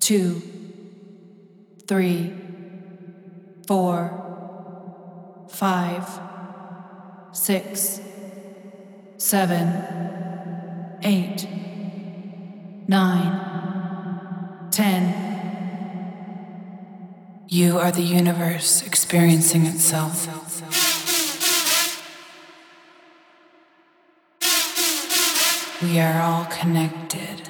two, three, four, five, six, seven, eight, nine, ten. You are the universe experiencing itself. We are all connected.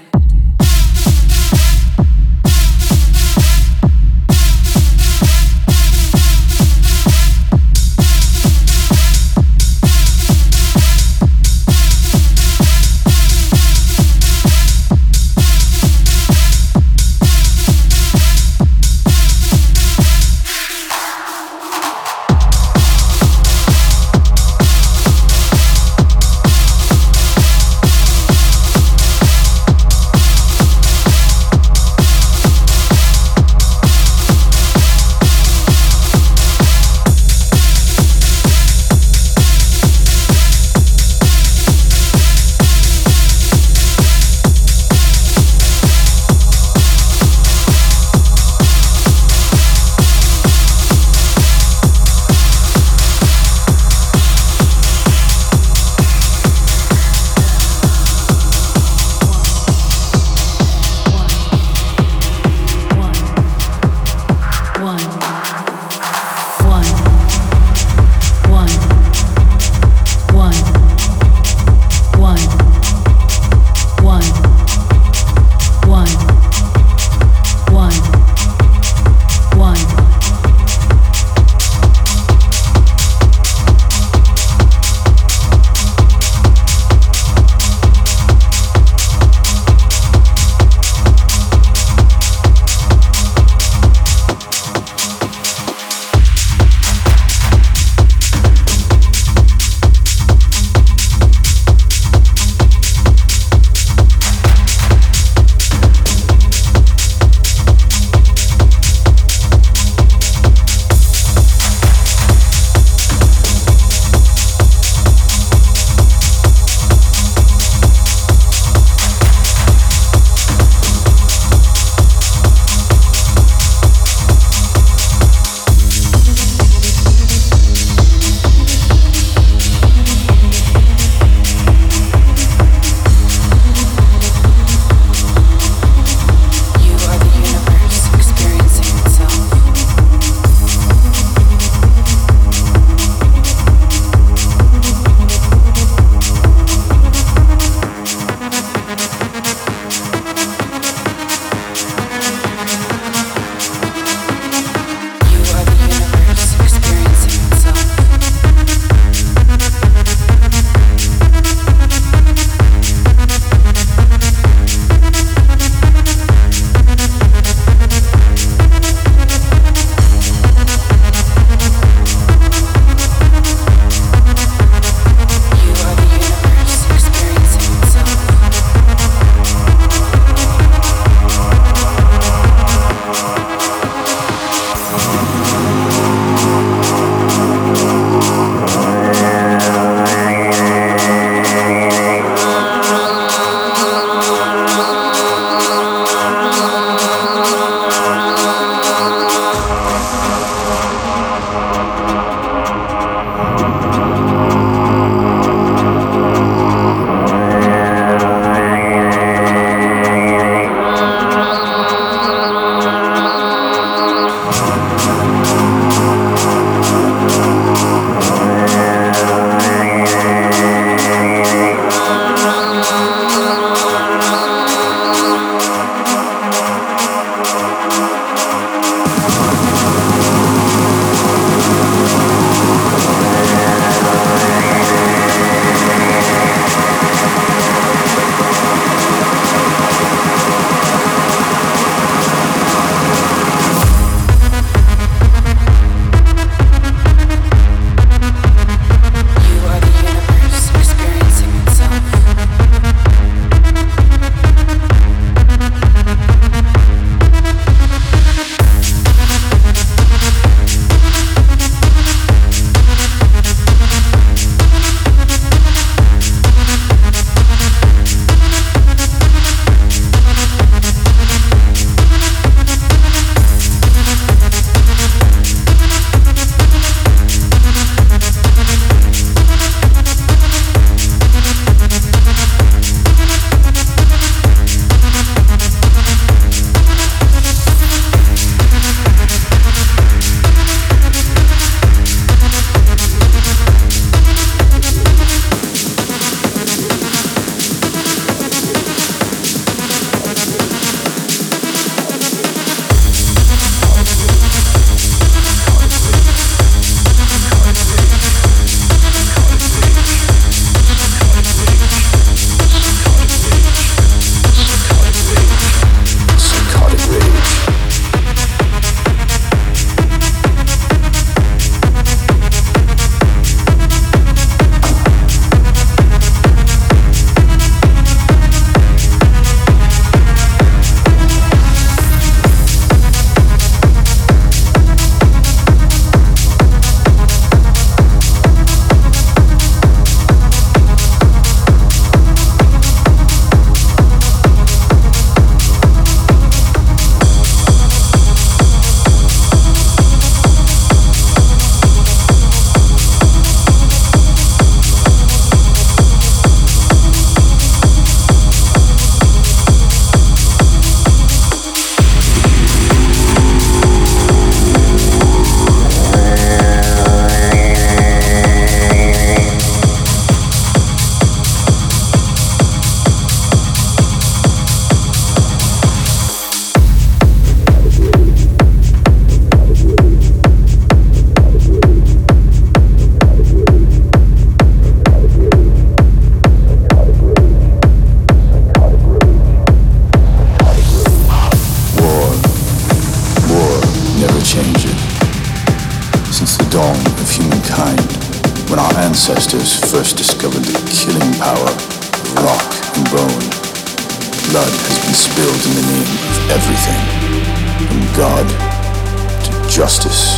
Justice